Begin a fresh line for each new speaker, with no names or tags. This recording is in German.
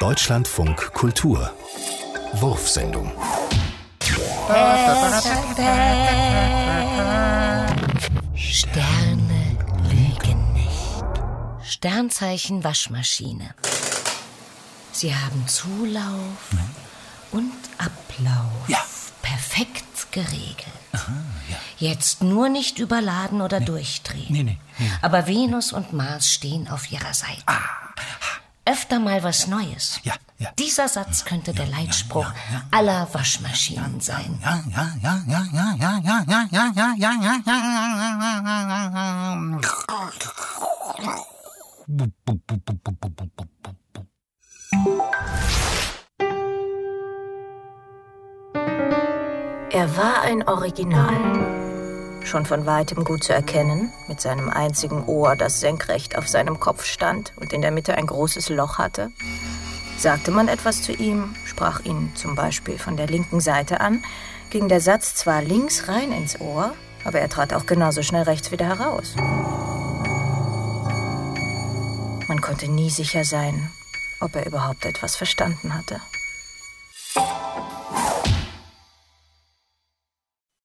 Deutschlandfunk Kultur Wurfsendung
Sterne lügen nicht. Sternzeichen Waschmaschine. Sie haben Zulauf und Ablauf.
Ja.
Perfekt geregelt. Jetzt nur nicht überladen oder durchdrehen.
Nee, nee, nee.
Aber Venus und Mars stehen auf ihrer Seite. Öfter mal was Neues.
Ja, ja.
Dieser Satz könnte der Leitspruch
ja, ja.
aller Waschmaschinen sein.
Ja, ja, ja, ja, ja, ja, ja, ja, ja, ja, ja, ja,
Er war ein Original. Schon von weitem gut zu erkennen, mit seinem einzigen Ohr, das senkrecht auf seinem Kopf stand und in der Mitte ein großes Loch hatte. Sagte man etwas zu ihm, sprach ihn zum Beispiel von der linken Seite an, ging der Satz zwar links rein ins Ohr, aber er trat auch genauso schnell rechts wieder heraus. Man konnte nie sicher sein, ob er überhaupt etwas verstanden hatte.